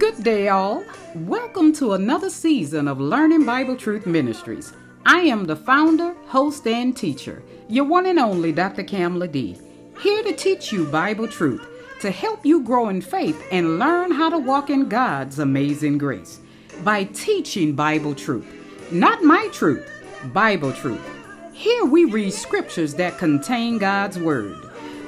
Good day, all. Welcome to another season of Learning Bible Truth Ministries. I am the founder, host, and teacher, your one and only Dr. Kamla D, here to teach you Bible truth, to help you grow in faith and learn how to walk in God's amazing grace by teaching Bible truth. Not my truth, Bible truth. Here we read scriptures that contain God's Word.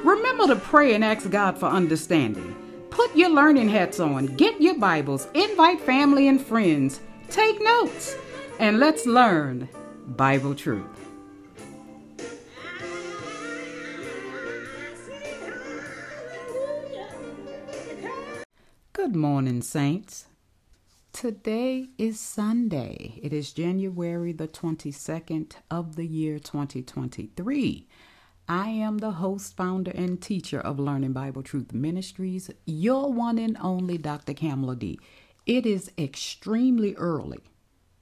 Remember to pray and ask God for understanding. Put your learning hats on, get your Bibles, invite family and friends, take notes, and let's learn Bible truth. Good morning, Saints. Today is Sunday. It is January the 22nd of the year 2023. I am the host, founder, and teacher of Learning Bible Truth Ministries, your one and only Dr. Kamla D. It is extremely early.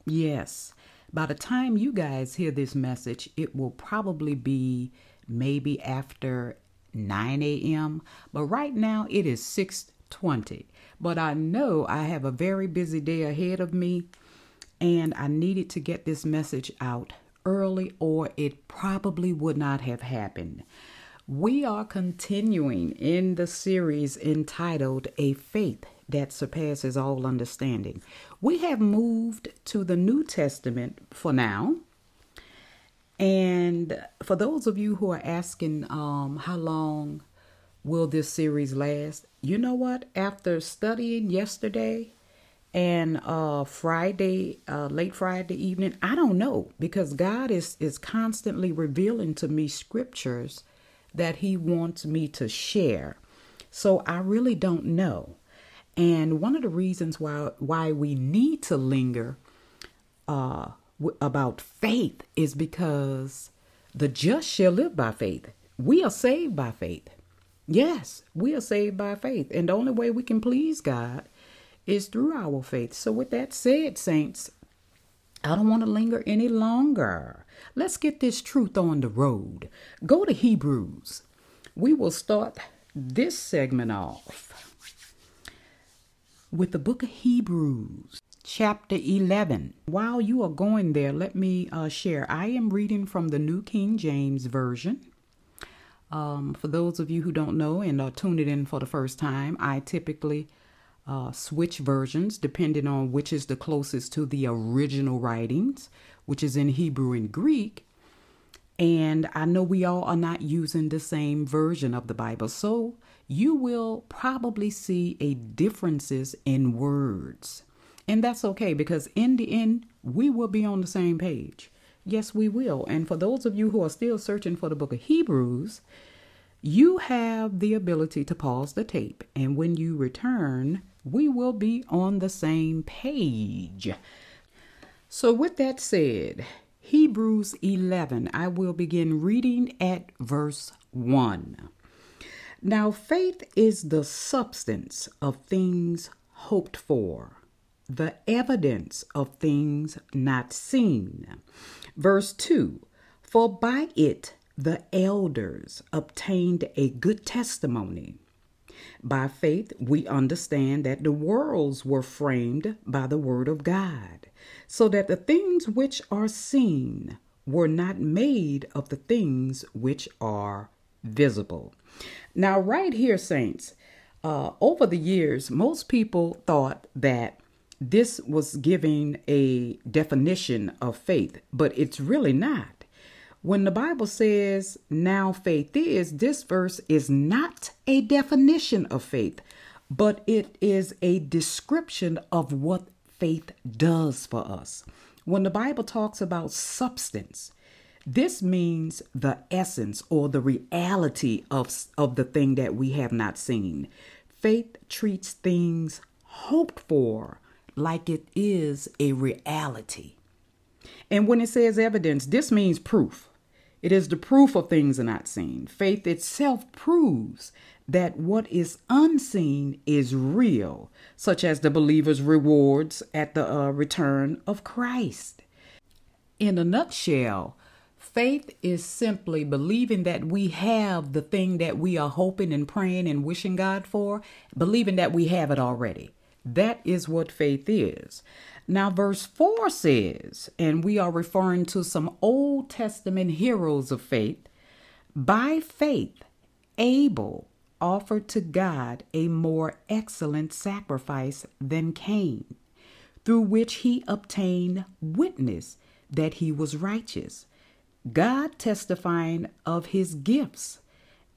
Yes, by the time you guys hear this message, it will probably be maybe after 9 a.m. But right now it is 6:20. But I know I have a very busy day ahead of me, and I needed to get this message out early, or it probably would not have happened. We are continuing in the series entitled A Faith That Surpasses All Understanding. We have moved to the New Testament for now. And for those of you who are asking um, how long will this series last, you know what? After studying yesterday, and uh friday uh late friday evening i don't know because god is is constantly revealing to me scriptures that he wants me to share. So i really don't know. And one of the reasons why why we need to linger uh w- about faith is because the just shall live by faith. We are saved by faith. Yes we are saved by faith. And the only way we can please god is through our faith. So, with that said, saints, I don't want to linger any longer. Let's get this truth on the road. Go to Hebrews. We will start this segment off with the book of Hebrews, chapter 11. While you are going there, let me uh, share. I am reading from the New King James Version. Um, for those of you who don't know and are tuning in for the first time, I typically uh, switch versions depending on which is the closest to the original writings, which is in Hebrew and Greek. And I know we all are not using the same version of the Bible, so you will probably see a differences in words. And that's okay because in the end, we will be on the same page. Yes, we will. And for those of you who are still searching for the book of Hebrews, you have the ability to pause the tape. And when you return, we will be on the same page. So, with that said, Hebrews 11, I will begin reading at verse 1. Now, faith is the substance of things hoped for, the evidence of things not seen. Verse 2 For by it the elders obtained a good testimony. By faith, we understand that the worlds were framed by the Word of God, so that the things which are seen were not made of the things which are visible. Now, right here, saints, uh, over the years, most people thought that this was giving a definition of faith, but it's really not. When the Bible says now faith is, this verse is not a definition of faith, but it is a description of what faith does for us. When the Bible talks about substance, this means the essence or the reality of, of the thing that we have not seen. Faith treats things hoped for like it is a reality. And when it says evidence, this means proof. It is the proof of things not seen. Faith itself proves that what is unseen is real, such as the believer's rewards at the uh, return of Christ. In a nutshell, faith is simply believing that we have the thing that we are hoping and praying and wishing God for, believing that we have it already. That is what faith is. Now, verse 4 says, and we are referring to some Old Testament heroes of faith. By faith, Abel offered to God a more excellent sacrifice than Cain, through which he obtained witness that he was righteous, God testifying of his gifts,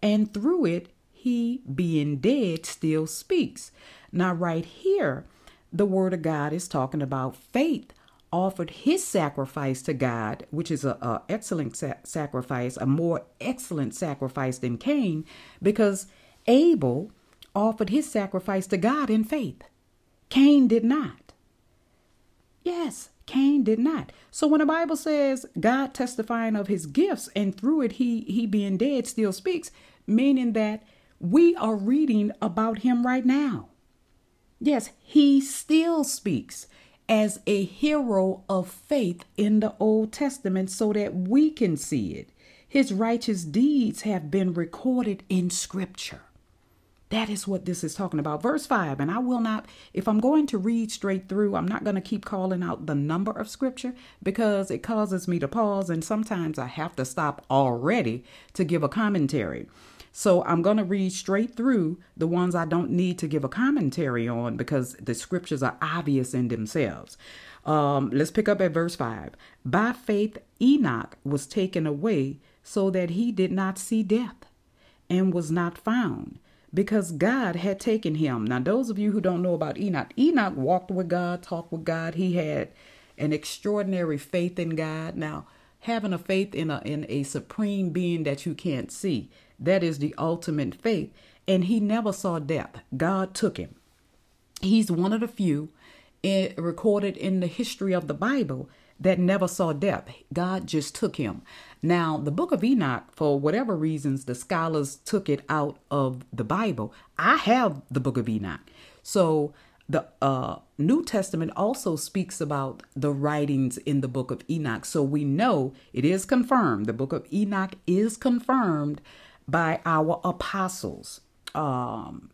and through it, he, being dead, still speaks. Now, right here, the word of God is talking about faith offered his sacrifice to God, which is a, excellent sa- sacrifice, a more excellent sacrifice than Cain, because Abel offered his sacrifice to God in faith. Cain did not. Yes, Cain did not. So when the Bible says God testifying of his gifts and through it he he being dead still speaks, meaning that we are reading about him right now. Yes, he still speaks as a hero of faith in the Old Testament so that we can see it. His righteous deeds have been recorded in scripture. That is what this is talking about. Verse 5, and I will not, if I'm going to read straight through, I'm not going to keep calling out the number of scripture because it causes me to pause, and sometimes I have to stop already to give a commentary. So I'm going to read straight through the ones I don't need to give a commentary on because the scriptures are obvious in themselves. Um, let's pick up at verse 5. By faith, Enoch was taken away so that he did not see death and was not found because God had taken him. Now, those of you who don't know about Enoch, Enoch walked with God, talked with God. He had an extraordinary faith in God. Now, having a faith in a in a supreme being that you can't see, that is the ultimate faith. And he never saw death. God took him. He's one of the few recorded in the history of the Bible that never saw death. God just took him. Now, the book of Enoch, for whatever reasons, the scholars took it out of the Bible. I have the book of Enoch. So the uh, New Testament also speaks about the writings in the book of Enoch. So we know it is confirmed. The book of Enoch is confirmed by our apostles. Um,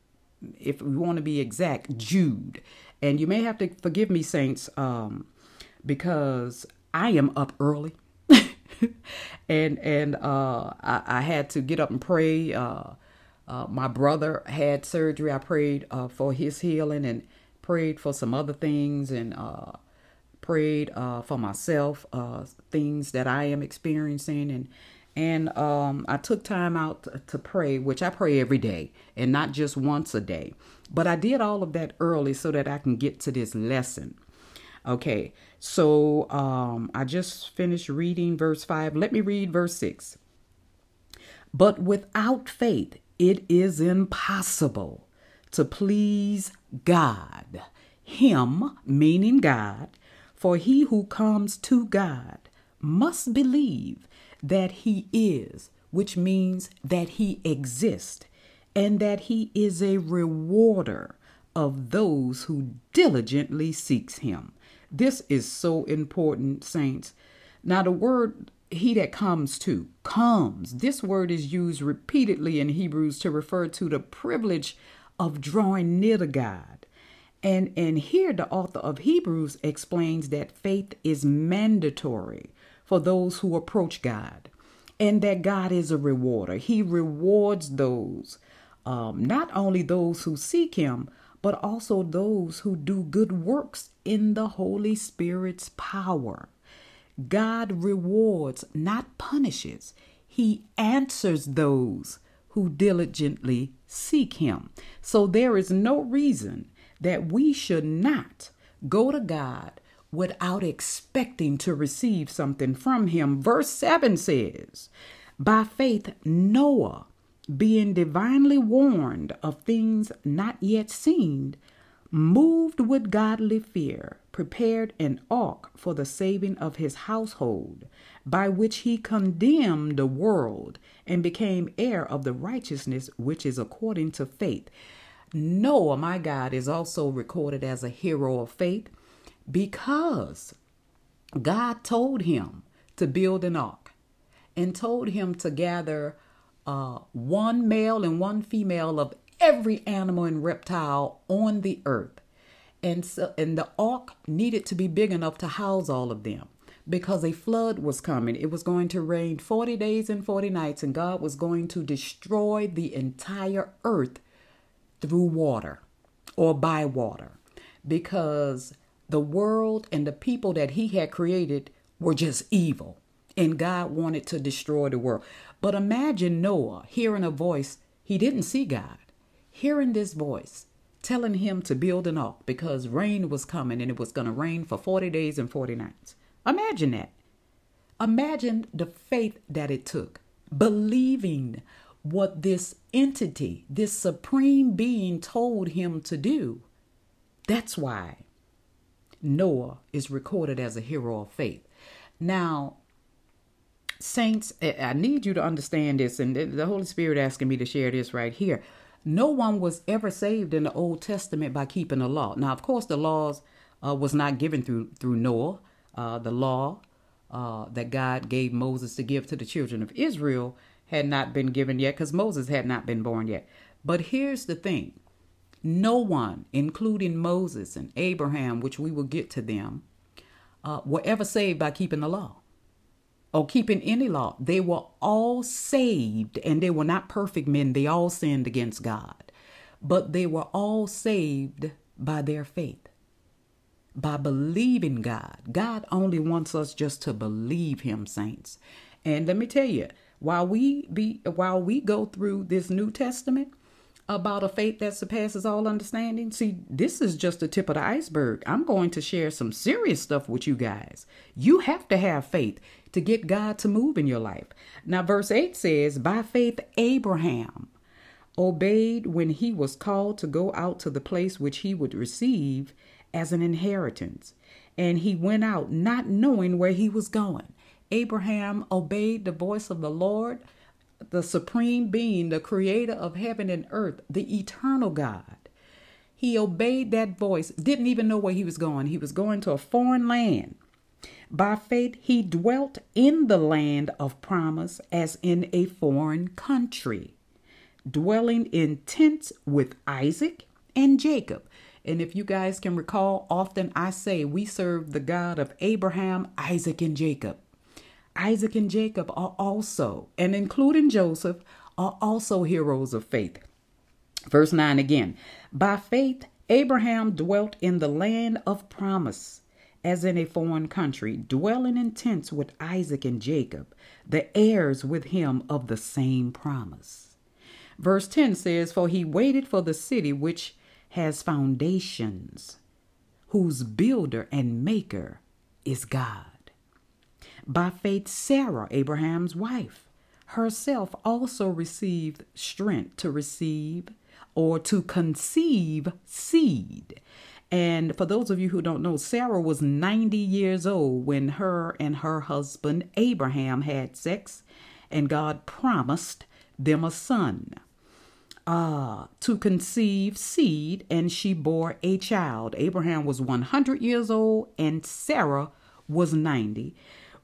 if we want to be exact, Jude. And you may have to forgive me, saints, um, because I am up early. and and uh, I, I, had to get up and pray. Uh, uh, my brother had surgery. I prayed uh, for his healing and prayed for some other things and uh, prayed uh, for myself, uh things that I am experiencing and and um, I took time out to, pray, which I pray every day and not just once a day. But I did all of that early so that I can get to this lesson. Okay, so um, I just finished reading verse 5. Let me read verse 6. But without faith, it is impossible to please God. Him, meaning God, for he who comes to God must believe that he is, which means that he exists, and that he is a rewarder of those who diligently seeks him. This is so important, saints. Now, the word he that comes to, comes, this word is used repeatedly in Hebrews to refer to the privilege of drawing near to God. And, and here the author of Hebrews explains that faith is mandatory for those who approach God and that God is a rewarder. He rewards those, um, not only those who seek Him, but also those who do good works in the Holy Spirit's power. God rewards, not punishes. He answers those who diligently seek Him. So there is no reason that we should not go to God without expecting to receive something from Him. Verse 7 says, By faith, Noah, being divinely warned of things not yet seen, moved with godly fear, prepared an ark for the saving of his household, by which he condemned the world and became heir of the righteousness which is according to faith. Noah, my God, is also recorded as a hero of faith because God told him to build an ark and told him to gather uh, one male and one female of every animal and reptile on the earth. And so and the ark needed to be big enough to house all of them because a flood was coming. It was going to rain 40 days and 40 nights and God was going to destroy the entire earth through water or by water because the world and the people that he had created were just evil and God wanted to destroy the world. But imagine Noah hearing a voice. He didn't see God. Hearing this voice telling him to build an ark because rain was coming and it was going to rain for 40 days and 40 nights. Imagine that. Imagine the faith that it took, believing what this entity, this supreme being told him to do. That's why Noah is recorded as a hero of faith. Now, saints, I need you to understand this, and the Holy Spirit asking me to share this right here. No one was ever saved in the Old Testament by keeping the law. Now, of course, the laws uh, was not given through through Noah. Uh, the law uh, that God gave Moses to give to the children of Israel had not been given yet because Moses had not been born yet. But here's the thing no one, including Moses and Abraham, which we will get to them, uh, were ever saved by keeping the law or keeping any law. They were all saved and they were not perfect men. They all sinned against God. But they were all saved by their faith, by believing God. God only wants us just to believe Him, saints. And let me tell you, while we be while we go through this New Testament, about a faith that surpasses all understanding? See, this is just the tip of the iceberg. I'm going to share some serious stuff with you guys. You have to have faith to get God to move in your life. Now, verse 8 says, By faith, Abraham obeyed when he was called to go out to the place which he would receive as an inheritance. And he went out not knowing where he was going. Abraham obeyed the voice of the Lord the supreme being, the creator of heaven and earth, the eternal God. He obeyed that voice, didn't even know where he was going. He was going to a foreign land. By faith, he dwelt in the land of promise as in a foreign country, dwelling in tents with Isaac and Jacob. And if you guys can recall, often I say we serve the God of Abraham, Isaac, and Jacob. Isaac and Jacob are also, and including Joseph, are also heroes of faith. Verse 9 again By faith, Abraham dwelt in the land of promise, as in a foreign country, dwelling in tents with Isaac and Jacob, the heirs with him of the same promise. Verse 10 says, For he waited for the city which has foundations, whose builder and maker is God. By faith, Sarah, Abraham's wife, herself also received strength to receive or to conceive seed. And for those of you who don't know, Sarah was 90 years old when her and her husband Abraham had sex, and God promised them a son. Uh, to conceive seed, and she bore a child. Abraham was 100 years old, and Sarah was 90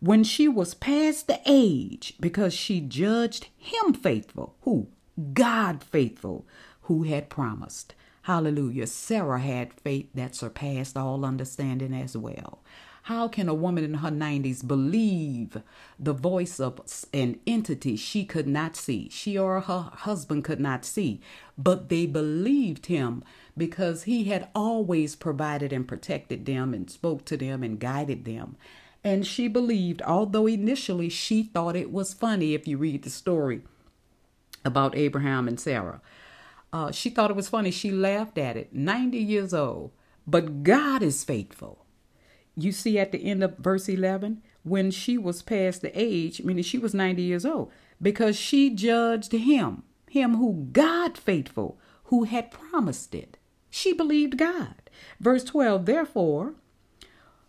when she was past the age because she judged him faithful. Who? God faithful, who had promised. Hallelujah. Sarah had faith that surpassed all understanding as well. How can a woman in her 90s believe the voice of an entity she could not see? She or her husband could not see, but they believed him because he had always provided and protected them and spoke to them and guided them. And she believed, although initially she thought it was funny if you read the story about Abraham and Sarah. Uh, she thought it was funny. She laughed at it, 90 years old. But God is faithful. You see at the end of verse 11, when she was past the age, meaning she was 90 years old, because she judged him, him who God faithful, who had promised it. She believed God. Verse 12, therefore,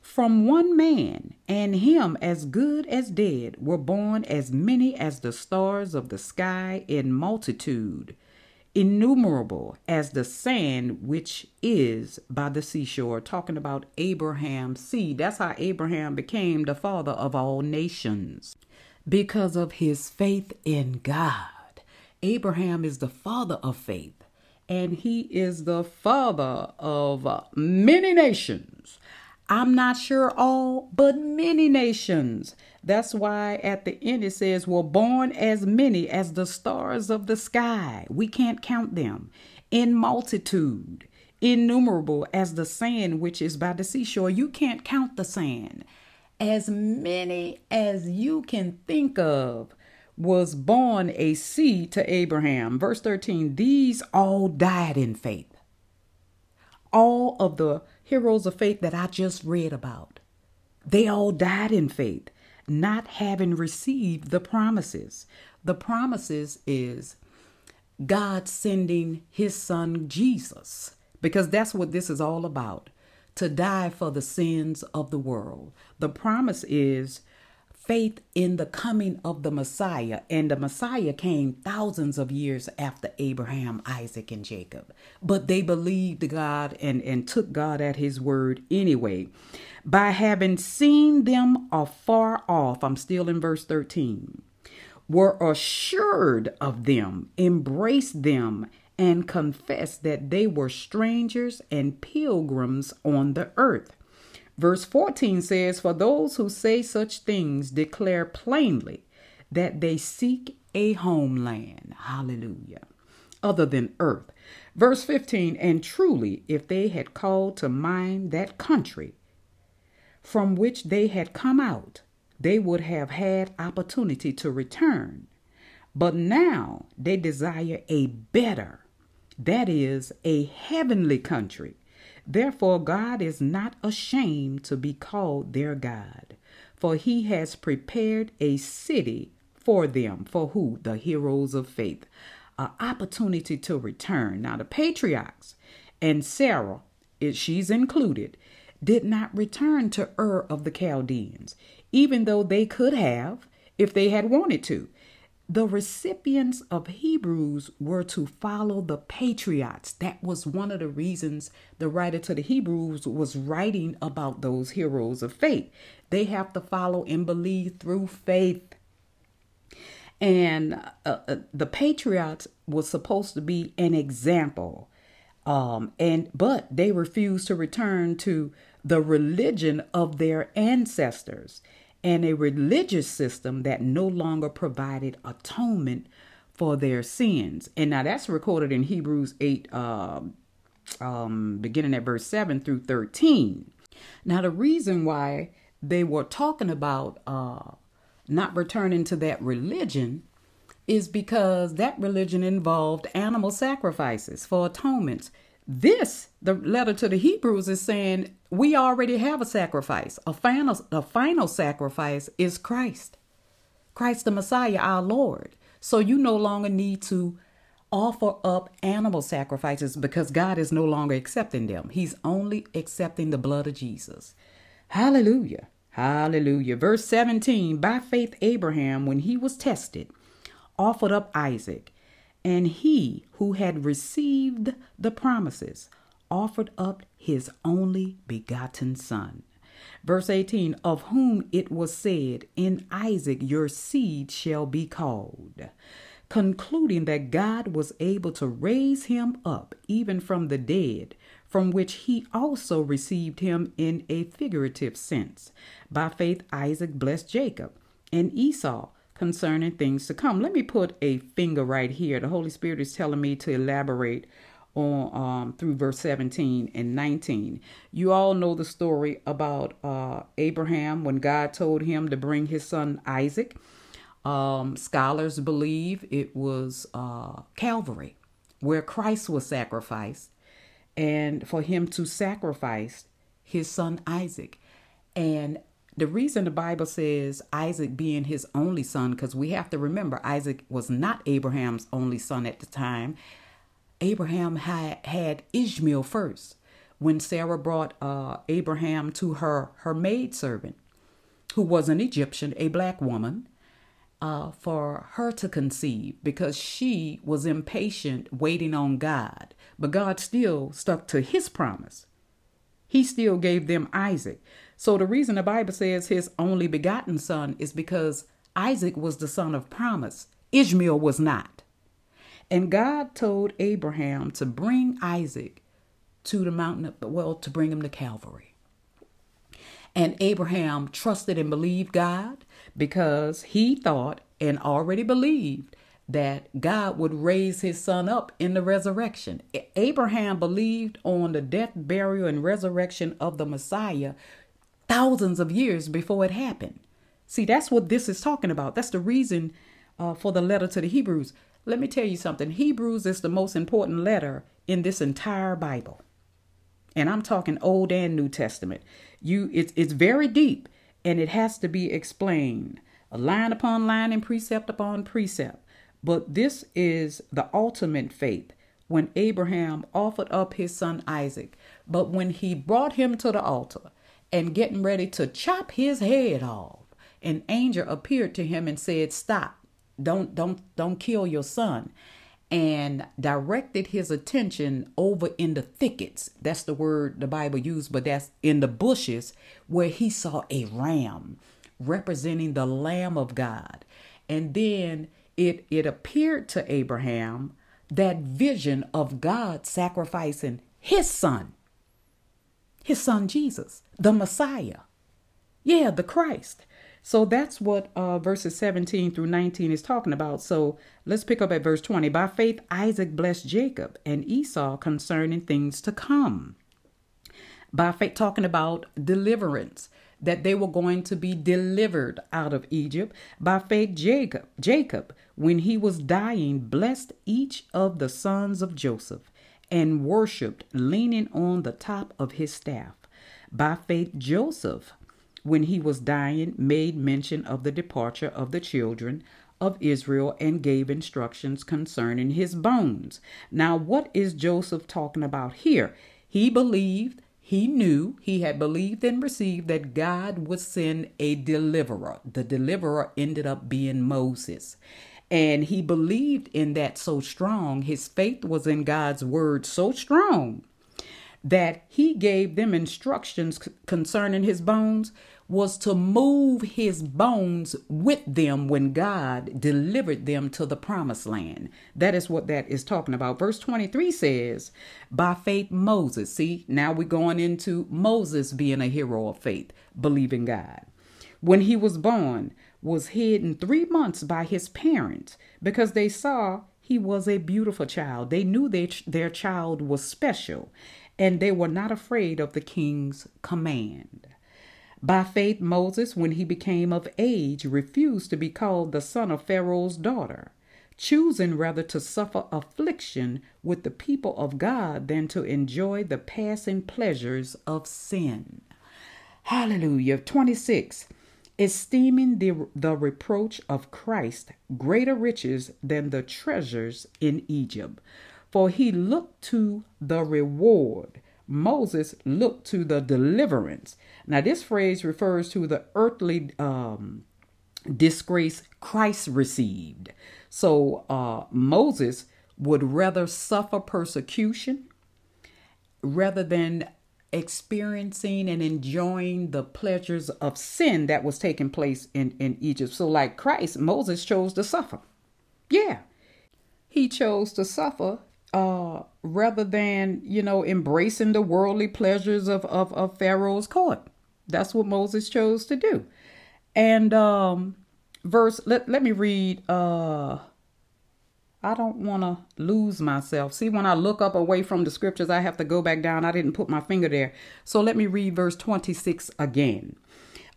from one man, and him as good as dead, were born as many as the stars of the sky in multitude, innumerable as the sand which is by the seashore. Talking about Abraham's seed. That's how Abraham became the father of all nations because of his faith in God. Abraham is the father of faith. and he is the father of many nations. I'm not sure all, but many nations. That's why at the end it says, were born as many as the stars of the sky. We can't count them. In multitude, innumerable as the sand which is by the seashore. You can't count the sand. As many as you can think of was born a seed to Abraham. Verse 13, these all died in faith. All of the heroes of faith that I just read about, they all died in faith, not having received the promises. The promises is God sending his son Jesus, because that's what this is all about to die for the sins of the world. The promise is faith in the coming of the Messiah. And the Messiah came thousands of years after Abraham, Isaac, and Jacob. But they believed God and, and took God at his word anyway. By having seen them afar off, I'm still in verse 13, were assured of them, embraced them, and confessed that they were strangers and pilgrims on the earth. Verse 14 says, For those who say such things declare plainly that they seek a homeland. Hallelujah. Other than earth. Verse 15, And truly, if they had called to mind that country from which they had come out, they would have had opportunity to return. But now they desire a better, that is, a heavenly country. Therefore, God is not ashamed to be called their God, for he has prepared a city for them. For who? The heroes of faith. An opportunity to return. Now, the patriarchs and Sarah, if she's included, did not return to Ur of the Chaldeans, even though they could have if they had wanted to. The recipients of Hebrews were to follow the patriots. That was one of the reasons the writer to the Hebrews was writing about those heroes of faith. They have to follow and believe through faith. And uh, uh, the patriots was supposed to be an example. Um, and but they refused to return to the religion of their ancestors and a religious system that no longer provided atonement for their sins. And now that's recorded in Hebrews 8, uh, um, beginning at verse 7 through 13. Now, the reason why they were talking about uh, not returning to that religion is because that religion involved animal sacrifices for atonements. This, the letter to the Hebrews, is saying we already have a sacrifice. A final, a final sacrifice is Christ, Christ the Messiah, our Lord. So you no longer need to offer up animal sacrifices because God is no longer accepting them. He's only accepting the blood of Jesus. Hallelujah. Hallelujah. Verse 17 By faith, Abraham, when he was tested, offered up Isaac. And he who had received the promises offered up his only begotten Son. Verse 18, of whom it was said, In Isaac your seed shall be called, concluding that God was able to raise him up even from the dead, from which he also received him in a figurative sense. By faith, Isaac blessed Jacob and Esau concerning things to come. Let me put a finger right here. The Holy Spirit is telling me to elaborate on um, through verse 17 and 19. You all know the story about uh, Abraham when God told him to bring his son Isaac. Um, scholars believe it was uh, Calvary, where Christ was sacrificed, and for him to sacrifice his son Isaac. And the reason the Bible says Isaac being his only son, because we have to remember Isaac was not Abraham's only son at the time. Abraham had, had Ishmael first when Sarah brought uh, Abraham to her, her maidservant, who was an Egyptian, a black woman, uh, for her to conceive because she was impatient waiting on God. But God still stuck to his promise. He still gave them Isaac. So the reason the Bible says his only begotten son is because Isaac was the son of promise, Ishmael was not. And God told Abraham to bring Isaac to the mountain of, well, to bring him to Calvary. And Abraham trusted and believed God because he thought and already believed that God would raise his son up in the resurrection. Abraham believed on the death, burial, and resurrection of the Messiah thousands of years before it happened. See, that's what this is talking about. That's the reason uh, for the letter to the Hebrews. Let me tell you something Hebrews is the most important letter in this entire Bible. And I'm talking Old and New Testament. You it's it's very deep and it has to be explained line upon line and precept upon precept. But this is the ultimate faith when Abraham offered up his son Isaac. But when he brought him to the altar and getting ready to chop his head off, an angel appeared to him and said, Stop, don't don't don't kill your son. And directed his attention over in the thickets. That's the word the Bible used, but that's in the bushes where he saw a ram representing the Lamb of God. And then it, it appeared to Abraham that vision of God sacrificing his son, his son Jesus, the Messiah. Yeah, the Christ. So that's what uh, verses 17 through 19 is talking about. So let's pick up at verse 20. By faith, Isaac blessed Jacob and Esau concerning things to come. By faith, talking about deliverance that they were going to be delivered out of Egypt. By faith, Jacob, Jacob, when he was dying, blessed each of the sons of Joseph and worshiped, leaning on the top of his staff. By faith, Joseph, when he was dying, made mention of the departure of the children of Israel and gave instructions concerning his bones. Now, what is Joseph talking about here? He believed he knew, he had believed and received that God would send a deliverer. The deliverer ended up being Moses. And he believed in that so strong. His faith was in God's word so strong that he gave them instructions concerning his bones was to move his bones with them when God delivered them to the promised land. That is what that is talking about. Verse 23 says, By faith, Moses. See, now we're going into Moses being a hero of faith, believing God. When he was born, was hidden three months by his parents because they saw he was a beautiful child. They knew their, their child was special, and they were not afraid of the king's command. By faith, Moses, when he became of age, refused to be called the son of Pharaoh's daughter, choosing rather to suffer affliction with the people of God than to enjoy the passing pleasures of sin. Hallelujah. 26. Esteeming the, the reproach of Christ greater riches than the treasures in Egypt. For he looked to the reward Moses looked to the deliverance. Now, this phrase refers to the earthly um, disgrace Christ received. So, uh, Moses would rather suffer persecution rather than experiencing and enjoying the pleasures of sin that was taking place in, in Egypt. So, like Christ, Moses chose to suffer. Yeah, he chose to suffer uh, rather than, you know, embracing the worldly pleasures of, of, of Pharaoh's court. That's what Moses chose to do. And um, verse, let, let me read. Uh, I don't want to lose myself. See, when I look up away from the scriptures, I have to go back down. I didn't put my finger there. So let me read verse 26 again.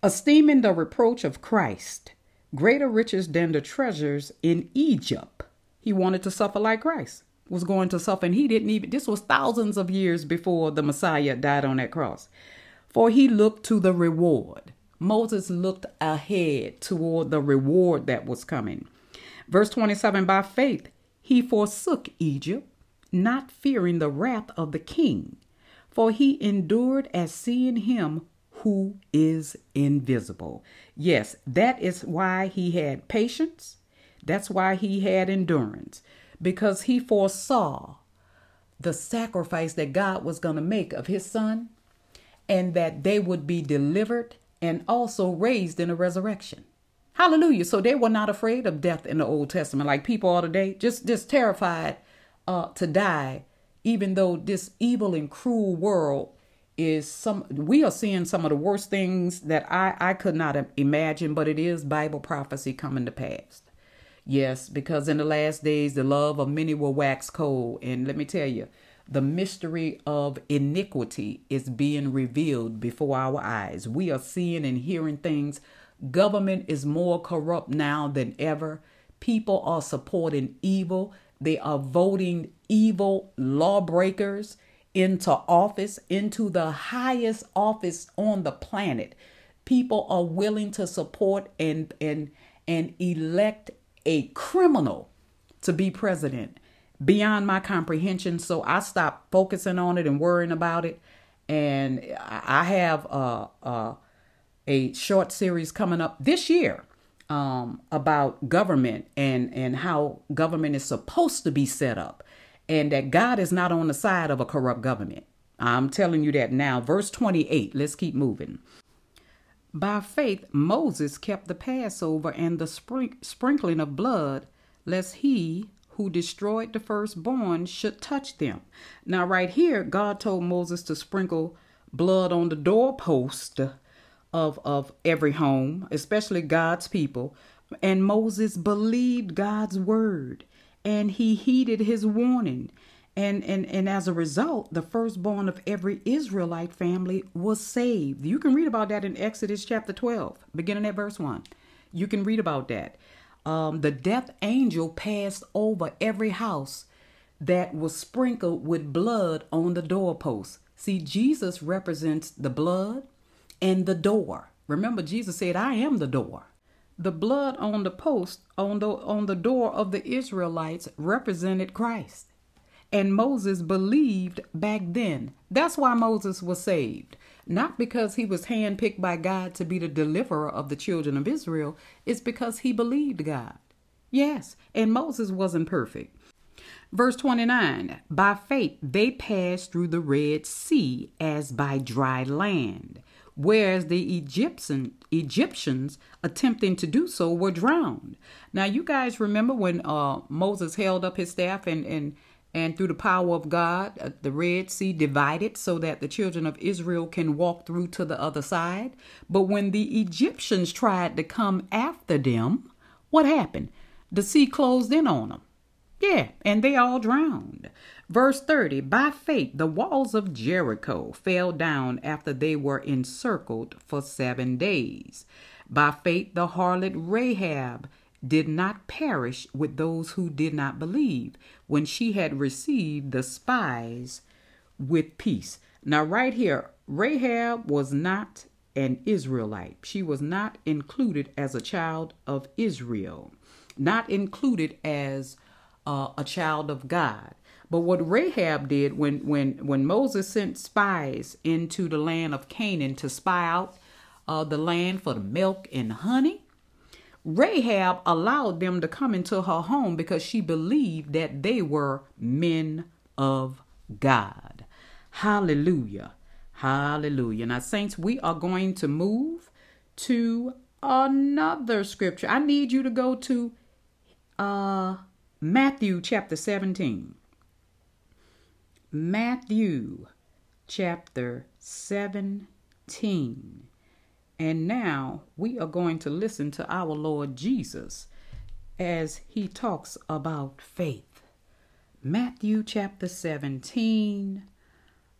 Esteeming the reproach of Christ greater riches than the treasures in Egypt. He wanted to suffer like Christ was going to suffer. And he didn't even, this was thousands of years before the Messiah died on that cross. For he looked to the reward. Moses looked ahead toward the reward that was coming. Verse 27 By faith, he forsook Egypt, not fearing the wrath of the king, for he endured as seeing him who is invisible. Yes, that is why he had patience. That's why he had endurance because he foresaw the sacrifice that God was going to make of his son and that they would be delivered and also raised in a resurrection. Hallelujah. So they were not afraid of death in the Old Testament, like people are today, just just terrified uh, to die, even though this evil and cruel world is some we are seeing some of the worst things that I, I could not imagine, but it is Bible prophecy coming to pass. Yes, because in the last days the love of many will wax cold. And let me tell you, the mystery of iniquity is being revealed before our eyes. We are seeing and hearing things Government is more corrupt now than ever. People are supporting evil. They are voting evil lawbreakers into office, into the highest office on the planet. People are willing to support and and and elect a criminal to be president beyond my comprehension. So I stopped focusing on it and worrying about it. And I have uh uh a short series coming up this year um, about government and and how government is supposed to be set up, and that God is not on the side of a corrupt government. I'm telling you that now. Verse 28. Let's keep moving. By faith, Moses kept the Passover and the sprinkling of blood, lest he who destroyed the firstborn should touch them. Now, right here, God told Moses to sprinkle blood on the doorpost of, of every home, especially God's people. And Moses believed God's word and he heeded his warning. And, and, and as a result, the firstborn of every Israelite family was saved. You can read about that in Exodus chapter 12, beginning at verse 1. You can read about that. Um, the death angel passed over every house that was sprinkled with blood on the doorposts. See, Jesus represents the blood, and the door. Remember, Jesus said, I am the door. The blood on the post on the on the door of the Israelites represented Christ. And Moses believed back then. That's why Moses was saved. Not because he was handpicked by God to be the deliverer of the children of Israel, it's because he believed God. Yes, and Moses wasn't perfect. Verse 29 By faith they passed through the Red Sea as by dry land whereas the Egyptian Egyptians attempting to do so were drowned. Now you guys remember when uh, Moses held up his staff and and and through the power of God, uh, the Red Sea divided so that the children of Israel can walk through to the other side. But when the Egyptians tried to come after them, what happened? The sea closed in on them. Yeah, and they all drowned. Verse 30 By faith, the walls of Jericho fell down after they were encircled for seven days. By faith, the harlot Rahab did not perish with those who did not believe when she had received the spies with peace. Now, right here, Rahab was not an Israelite. She was not included as a child of Israel, not included as uh, a child of God. But what Rahab did when when when Moses sent spies into the land of Canaan to spy out uh, the land for the milk and honey, Rahab allowed them to come into her home because she believed that they were men of God. Hallelujah. Hallelujah. Now, saints, we are going to move to another scripture. I need you to go to uh Matthew chapter 17. Matthew chapter 17. And now we are going to listen to our Lord Jesus as he talks about faith. Matthew chapter 17.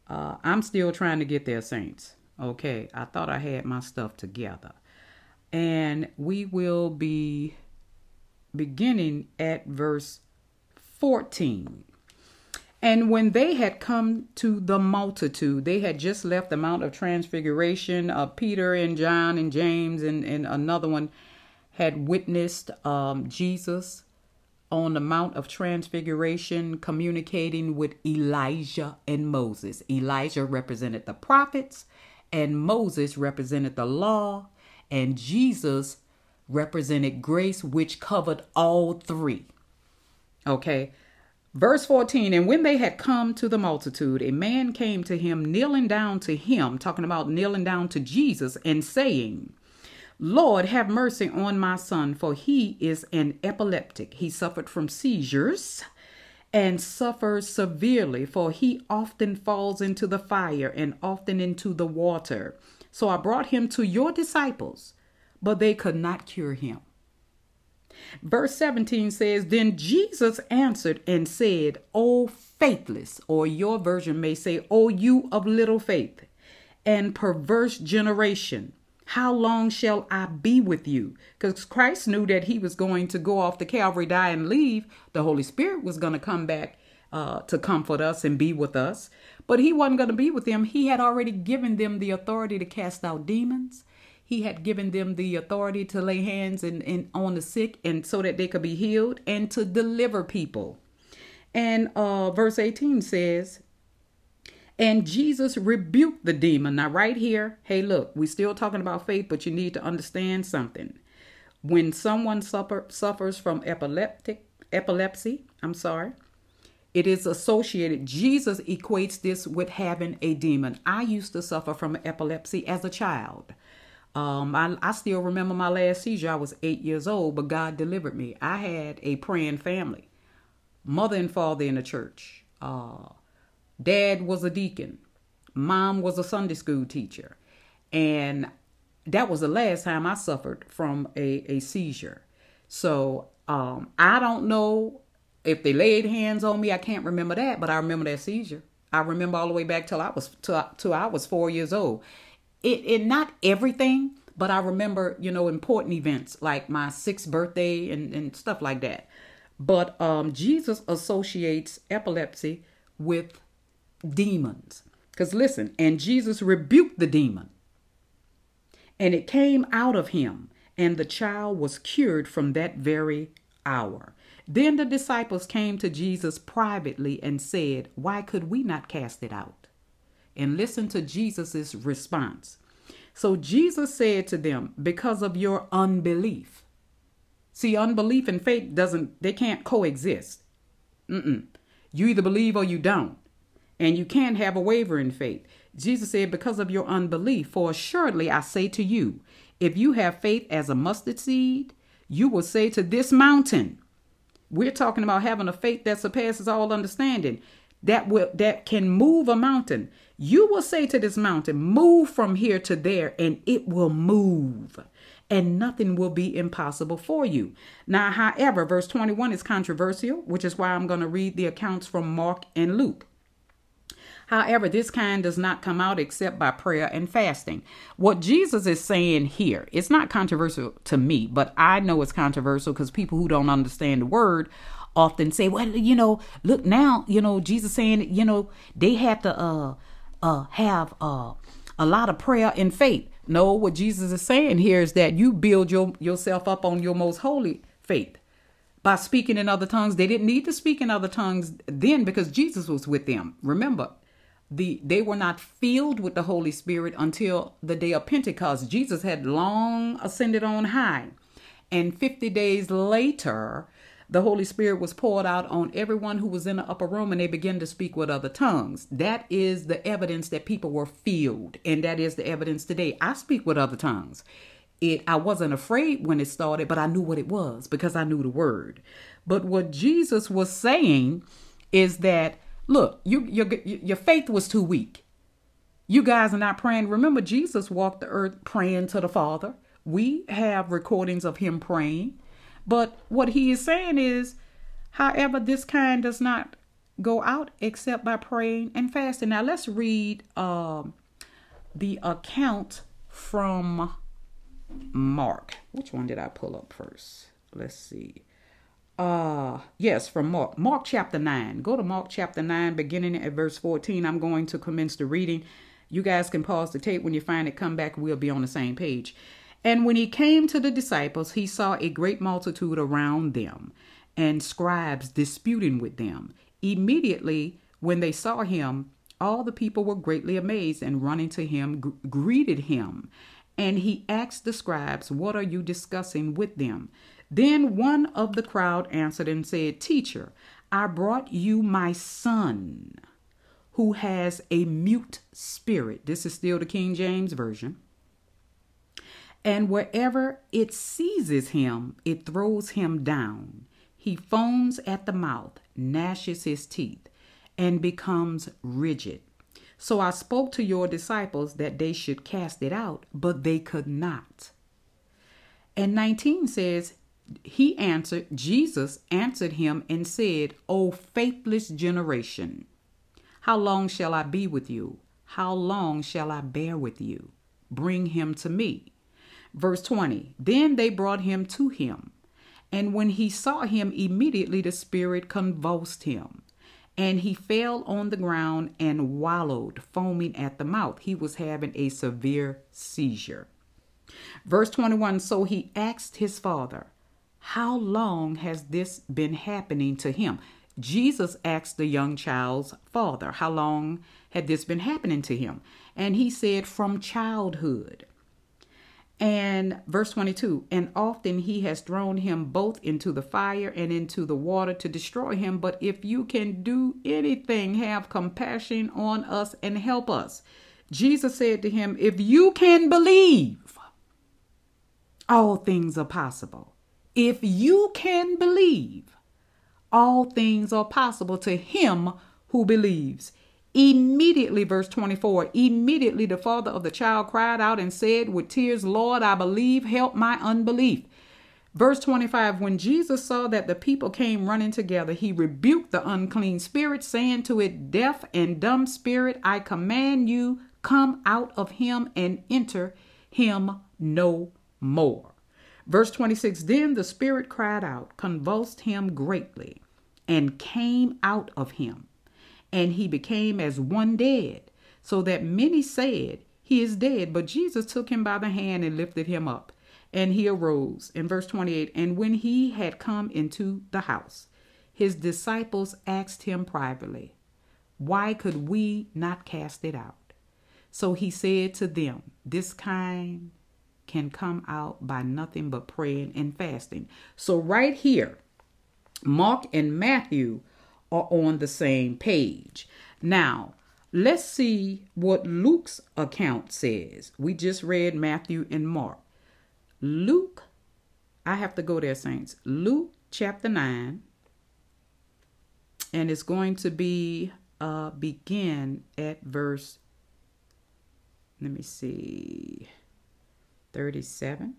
Uh, I'm still trying to get there, saints. Okay, I thought I had my stuff together. And we will be beginning at verse 14. And when they had come to the multitude, they had just left the Mount of Transfiguration. Uh, Peter and John and James and, and another one had witnessed um, Jesus on the Mount of Transfiguration communicating with Elijah and Moses. Elijah represented the prophets, and Moses represented the law, and Jesus represented grace, which covered all three. Okay. Verse 14, and when they had come to the multitude, a man came to him, kneeling down to him, talking about kneeling down to Jesus, and saying, Lord, have mercy on my son, for he is an epileptic. He suffered from seizures and suffers severely, for he often falls into the fire and often into the water. So I brought him to your disciples, but they could not cure him. Verse 17 says, Then Jesus answered and said, O faithless, or your version may say, O you of little faith, and perverse generation. How long shall I be with you? Because Christ knew that he was going to go off to Calvary, die, and leave. The Holy Spirit was going to come back uh, to comfort us and be with us. But he wasn't going to be with them. He had already given them the authority to cast out demons. He had given them the authority to lay hands and, and on the sick and so that they could be healed and to deliver people. And uh, verse 18 says, and Jesus rebuked the demon. Now, right here, hey, look, we're still talking about faith, but you need to understand something. When someone suffer, suffers from epileptic epilepsy, I'm sorry, it is associated. Jesus equates this with having a demon. I used to suffer from epilepsy as a child. Um, I, I still remember my last seizure. I was eight years old, but God delivered me. I had a praying family, mother and father in the church. Uh, Dad was a deacon. Mom was a Sunday school teacher. And that was the last time I suffered from a, a seizure. So um, I don't know if they laid hands on me. I can't remember that, but I remember that seizure. I remember all the way back till I was till, till I was four years old. It it not everything, but I remember you know important events like my sixth birthday and and stuff like that. But um, Jesus associates epilepsy with demons. Because listen, and Jesus rebuked the demon, and it came out of him, and the child was cured from that very hour. Then the disciples came to Jesus privately and said, Why could we not cast it out? And listen to Jesus' response. So Jesus said to them, Because of your unbelief. See, unbelief and faith doesn't, they can't coexist. Mm-mm. You either believe or you don't and you can't have a wavering faith. Jesus said, Because of your unbelief, for assuredly I say to you, if you have faith as a mustard seed, you will say to this mountain, we're talking about having a faith that surpasses all understanding, that will that can move a mountain. You will say to this mountain, move from here to there, and it will move. And nothing will be impossible for you. Now, however, verse 21 is controversial, which is why I'm going to read the accounts from Mark and Luke. However, this kind does not come out except by prayer and fasting. What Jesus is saying here, it's not controversial to me, but I know it's controversial because people who don't understand the word often say, well, you know, look now, you know, Jesus saying, you know, they have to uh uh have uh a lot of prayer and faith. No, what Jesus is saying here is that you build your yourself up on your most holy faith by speaking in other tongues. They didn't need to speak in other tongues then because Jesus was with them. Remember, the they were not filled with the Holy Spirit until the day of Pentecost. Jesus had long ascended on high. And 50 days later, the Holy Spirit was poured out on everyone who was in the upper room and they began to speak with other tongues. That is the evidence that people were filled. And that is the evidence today. I speak with other tongues. It I wasn't afraid when it started, but I knew what it was because I knew the word. But what Jesus was saying is that Look, you your your faith was too weak. You guys are not praying. Remember, Jesus walked the earth praying to the Father. We have recordings of him praying. But what he is saying is, however, this kind does not go out except by praying and fasting. Now let's read um, the account from Mark. Which one did I pull up first? Let's see. Uh yes from mark. Mark chapter 9 go to mark chapter 9 beginning at verse 14 i'm going to commence the reading. You guys can pause the tape. When you find it come back. We'll be on the same page and when he came to the disciples he saw a great multitude around them and scribes disputing with them immediately when they saw him all the people were greatly amazed and running to him greeted him and he asked the scribes what are you discussing with them then one of the crowd answered and said, Teacher, I brought you my son who has a mute spirit. This is still the King James Version. And wherever it seizes him, it throws him down. He foams at the mouth, gnashes his teeth, and becomes rigid. So I spoke to your disciples that they should cast it out, but they could not. And 19 says, He answered, Jesus answered him and said, O faithless generation, how long shall I be with you? How long shall I bear with you? Bring him to me. Verse 20 Then they brought him to him. And when he saw him, immediately the spirit convulsed him. And he fell on the ground and wallowed, foaming at the mouth. He was having a severe seizure. Verse 21 So he asked his father, How long has this been happening to him? Jesus asked the young child's father, How long had this been happening to him? And he said, From childhood. And verse 22 And often he has thrown him both into the fire and into the water to destroy him. But if you can do anything, have compassion on us and help us. Jesus said to him, If you can believe, all things are possible. If you can believe, all things are possible to him who believes. Immediately, verse 24, immediately the father of the child cried out and said with tears, Lord, I believe, help my unbelief. Verse 25 When Jesus saw that the people came running together, he rebuked the unclean spirit, saying to it, Deaf and dumb spirit, I command you, come out of him and enter him no more. Verse 26 Then the spirit cried out, convulsed him greatly, and came out of him and he became as one dead, so that many said, He is dead. But Jesus took him by the hand and lifted him up, and he arose. In verse 28, and when he had come into the house, his disciples asked him privately, Why could we not cast it out? So he said to them, This kind can come out by nothing but praying and fasting. So, right here, Mark and Matthew are on the same page. Now, let's see what Luke's account says. We just read Matthew and Mark. Luke, I have to go there, saints. Luke chapter 9, and it's going to be uh begin at verse let me see 37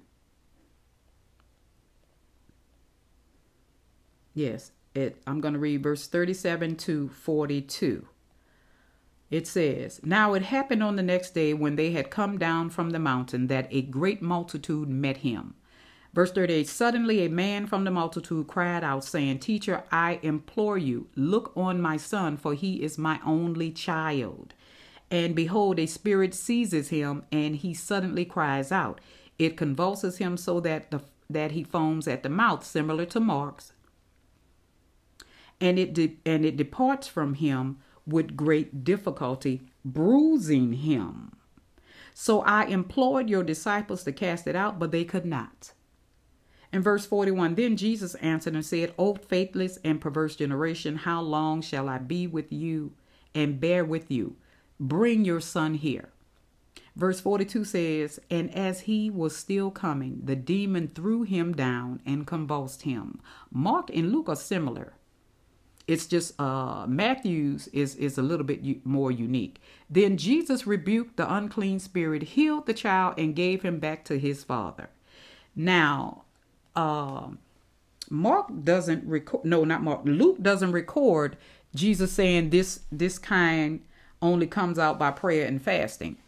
yes it, I'm going to read verse 37 to 42. It says, Now it happened on the next day when they had come down from the mountain that a great multitude met him. Verse 38 Suddenly a man from the multitude cried out, saying, Teacher, I implore you, look on my son, for he is my only child. And behold, a spirit seizes him, and he suddenly cries out. It convulses him so that, the, that he foams at the mouth, similar to Mark's and it de- and it departs from him with great difficulty, bruising him. So I implored your disciples to cast it out, but they could not. In verse 41, then Jesus answered and said, O faithless and perverse generation, how long shall I be with you and bear with you? Bring your son here. Verse 42 says, And as he was still coming, the demon threw him down and convulsed him. Mark and Luke are similar. It's just uh, Matthew's is is a little bit u- more unique. Then Jesus rebuked the unclean spirit, healed the child, and gave him back to his father. Now, uh, Mark doesn't record. No, not Mark. Luke doesn't record Jesus saying this this kind only comes out by prayer and fasting.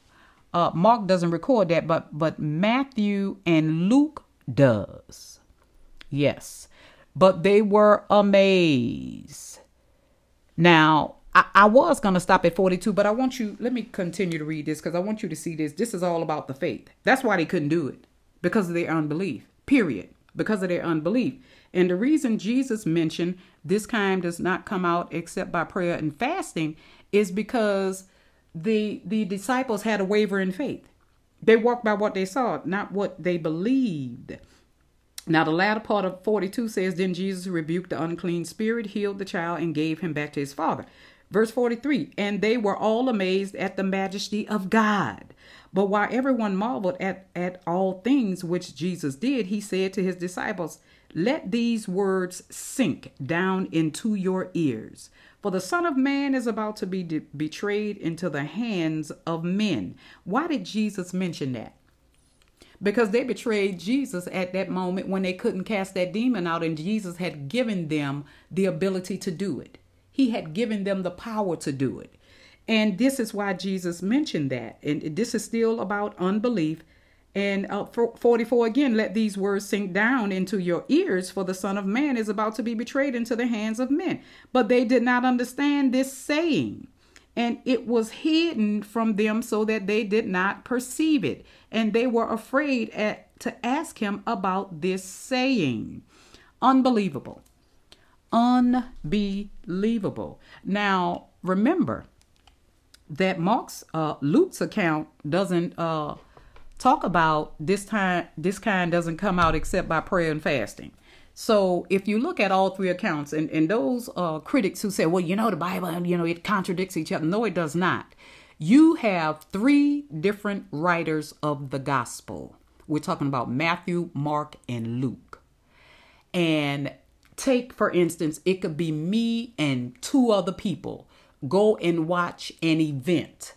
Uh, Mark doesn't record that, but but Matthew and Luke does. Yes but they were amazed. Now, I, I was going to stop at 42, but I want you, let me continue to read this because I want you to see this. This is all about the faith. That's why they couldn't do it because of their unbelief, period. Because of their unbelief. And the reason Jesus mentioned this kind does not come out except by prayer and fasting is because the the disciples had a waver in faith. They walked by what they saw, not what they believed. Now, the latter part of 42 says, Then Jesus rebuked the unclean spirit, healed the child, and gave him back to his father. Verse 43 And they were all amazed at the majesty of God. But while everyone marveled at, at all things which Jesus did, he said to his disciples, Let these words sink down into your ears. For the Son of Man is about to be de- betrayed into the hands of men. Why did Jesus mention that? Because they betrayed Jesus at that moment when they couldn't cast that demon out, and Jesus had given them the ability to do it. He had given them the power to do it. And this is why Jesus mentioned that. And this is still about unbelief. And uh, 44 again, let these words sink down into your ears, for the Son of Man is about to be betrayed into the hands of men. But they did not understand this saying, and it was hidden from them so that they did not perceive it. And they were afraid at, to ask him about this saying. Unbelievable. Unbelievable. Now, remember, that Mark's uh, Luke's account doesn't uh, talk about this time. This kind doesn't come out except by prayer and fasting. So if you look at all three accounts, and, and those uh, critics who say, well, you know, the Bible, you know, it contradicts each other. No, it does not. You have three different writers of the gospel. We're talking about Matthew, Mark, and Luke. And take, for instance, it could be me and two other people go and watch an event,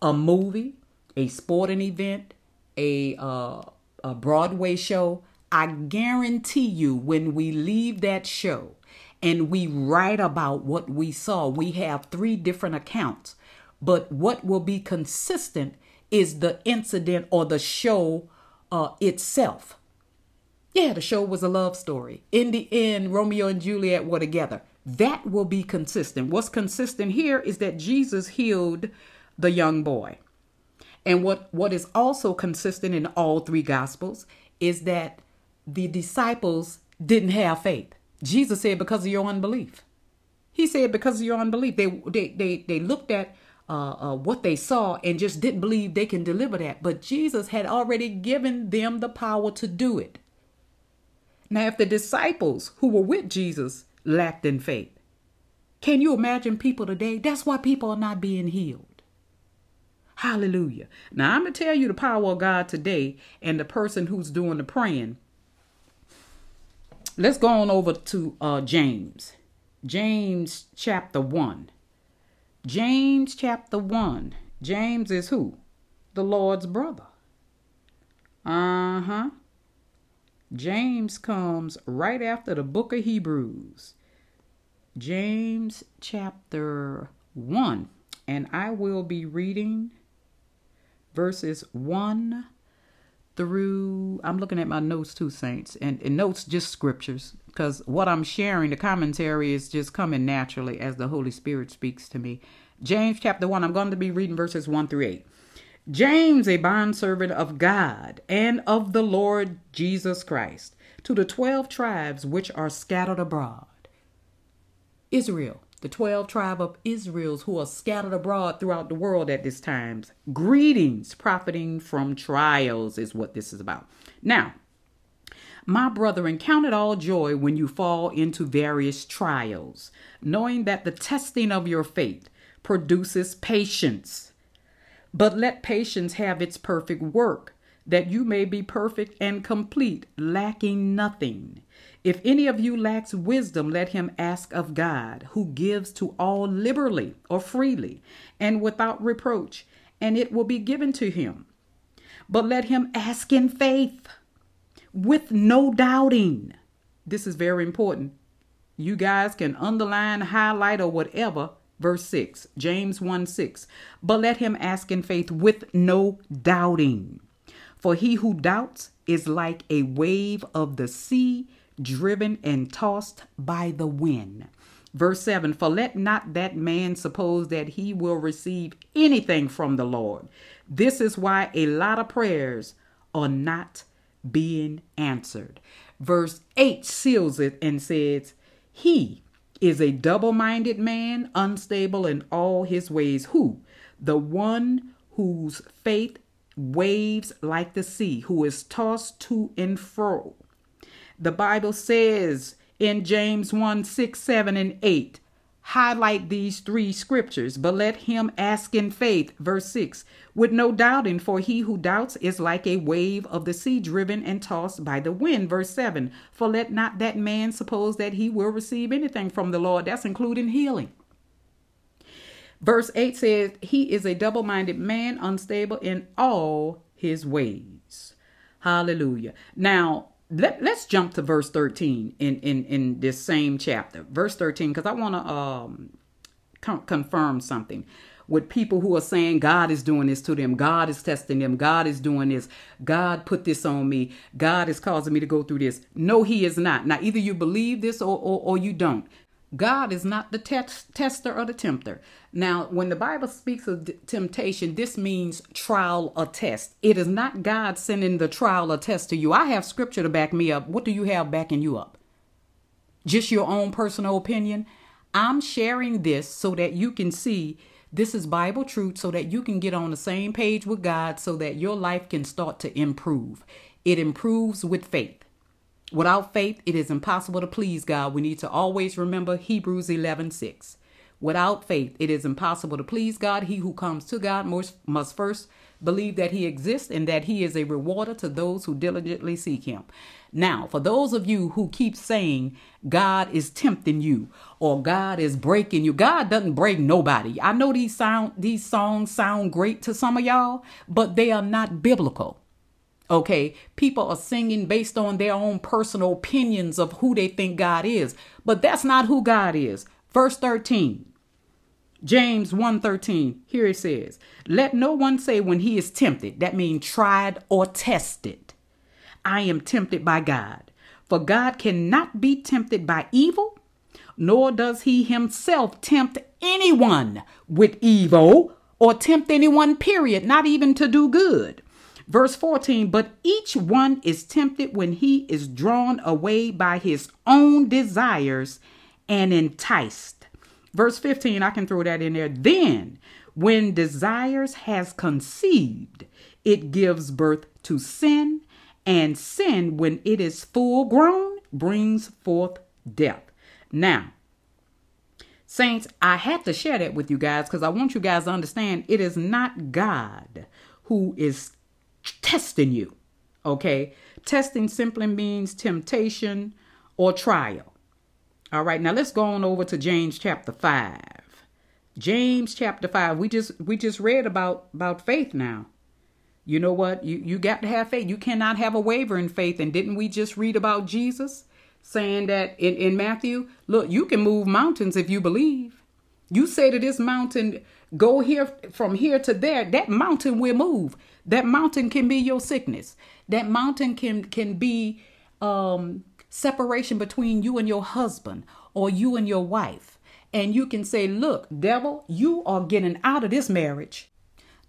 a movie, a sporting event, a uh, a Broadway show, I guarantee you when we leave that show and we write about what we saw, we have three different accounts. But what will be consistent is the incident or the show uh, itself. Yeah, the show was a love story. In the end, Romeo and Juliet were together. That will be consistent. What's consistent here is that Jesus healed the young boy. And what, what is also consistent in all three gospels is that the disciples didn't have faith. Jesus said, because of your unbelief. He said, because of your unbelief. They they they, they looked at uh, uh, what they saw and just didn't believe they can deliver that. But Jesus had already given them the power to do it. Now, if the disciples who were with Jesus lacked in faith. Can you imagine people today? That's why people are not being healed. Hallelujah. Now, I'm going to tell you the power of God today and the person who's doing the praying. Let's go on over to uh, James. James chapter 1. James chapter 1. James is who? The Lord's brother. Uh huh. James comes right after the book of Hebrews. James chapter 1. And I will be reading verses 1 through. I'm looking at my notes too, Saints. And, and notes just scriptures. Because what I'm sharing, the commentary is just coming naturally as the Holy Spirit speaks to me. James chapter 1. I'm going to be reading verses 1 through 8. James, a bondservant of God and of the Lord Jesus Christ, to the twelve tribes which are scattered abroad. Israel, the twelve tribe of Israels who are scattered abroad throughout the world at this time. Greetings, profiting from trials, is what this is about. Now, my brethren, count it all joy when you fall into various trials, knowing that the testing of your faith produces patience. But let patience have its perfect work, that you may be perfect and complete, lacking nothing. If any of you lacks wisdom, let him ask of God, who gives to all liberally or freely and without reproach, and it will be given to him. But let him ask in faith, with no doubting. This is very important. You guys can underline, highlight, or whatever verse 6, James 1 6. But let him ask in faith with no doubting. For he who doubts is like a wave of the sea driven and tossed by the wind. Verse 7 For let not that man suppose that he will receive anything from the Lord. This is why a lot of prayers are not being answered. Verse 8 seals it and says, He is a double minded man, unstable in all his ways. Who? The one whose faith waves like the sea, who is tossed to and fro. The Bible says in James 1 6, 7, and 8, highlight these three scriptures, but let him ask in faith. Verse 6 with no doubting, for he who doubts is like a wave of the sea driven and tossed by the wind. Verse 7 For let not that man suppose that he will receive anything from the Lord. That's including healing. Verse 8 says, He is a double minded man, unstable in all his ways. Hallelujah. Now, let, let's jump to verse 13 in, in, in this same chapter. Verse 13, because I want to um, con- confirm something with people who are saying God is doing this to them, God is testing them, God is doing this, God put this on me, God is causing me to go through this. No, He is not. Now, either you believe this or, or, or you don't. God is not the tester or the tempter. Now, when the Bible speaks of d- temptation, this means trial or test. It is not God sending the trial or test to you. I have scripture to back me up. What do you have backing you up? Just your own personal opinion? I'm sharing this so that you can see this is Bible truth so that you can get on the same page with God so that your life can start to improve. It improves with faith. Without faith, it is impossible to please God. We need to always remember Hebrews 11 6. Without faith, it is impossible to please God. He who comes to God must, must first believe that He exists and that He is a rewarder to those who diligently seek Him. Now, for those of you who keep saying God is tempting you or God is breaking you, God doesn't break nobody. I know these sound these songs sound great to some of y'all, but they are not biblical. Okay, people are singing based on their own personal opinions of who they think God is, but that's not who God is. Verse 13. James 1:13. Here it says, "Let no one say when he is tempted, that means tried or tested, I am tempted by God. For God cannot be tempted by evil, nor does he himself tempt anyone with evil or tempt anyone period, not even to do good." Verse 14, but each one is tempted when he is drawn away by his own desires and enticed. Verse 15, I can throw that in there. Then, when desires has conceived, it gives birth to sin, and sin, when it is full grown, brings forth death. Now, saints, I had to share that with you guys because I want you guys to understand it is not God who is testing you. Okay? Testing simply means temptation or trial. All right, now let's go on over to James chapter 5. James chapter 5. We just we just read about about faith now. You know what? You you got to have faith. You cannot have a waver in faith. And didn't we just read about Jesus saying that in, in Matthew? Look, you can move mountains if you believe. You say to this mountain, go here from here to there, that mountain will move. That mountain can be your sickness. That mountain can can be um, separation between you and your husband or you and your wife. And you can say, "Look, devil, you are getting out of this marriage."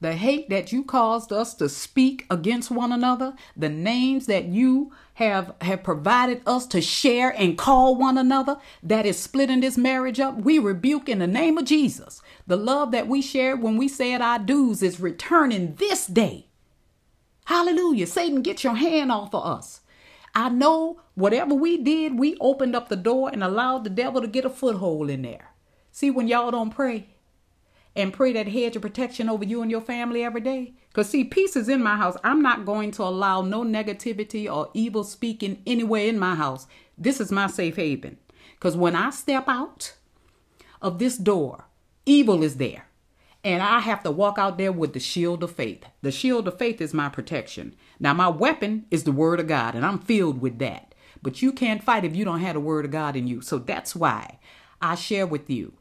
The hate that you caused us to speak against one another, the names that you have have provided us to share and call one another that is splitting this marriage up, we rebuke in the name of Jesus. The love that we shared when we said our dues is returning this day. Hallelujah. Satan, get your hand off of us. I know whatever we did, we opened up the door and allowed the devil to get a foothold in there. See, when y'all don't pray, and pray that hedge of protection over you and your family every day. Because, see, peace is in my house. I'm not going to allow no negativity or evil speaking anywhere in my house. This is my safe haven. Because when I step out of this door, evil is there. And I have to walk out there with the shield of faith. The shield of faith is my protection. Now, my weapon is the word of God, and I'm filled with that. But you can't fight if you don't have the word of God in you. So that's why I share with you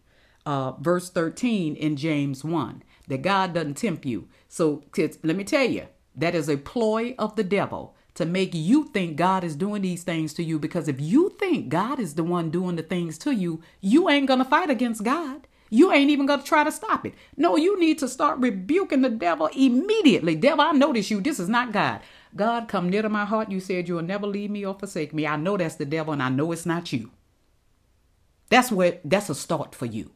uh, verse 13 in James 1 that God doesn't tempt you. So kids, let me tell you, that is a ploy of the devil to make you think God is doing these things to you. Because if you think God is the one doing the things to you, you ain't going to fight against God. You ain't even going to try to stop it. No, you need to start rebuking the devil immediately. Devil, I notice you. This is not God. God, come near to my heart. You said you'll never leave me or forsake me. I know that's the devil and I know it's not you. That's what that's a start for you.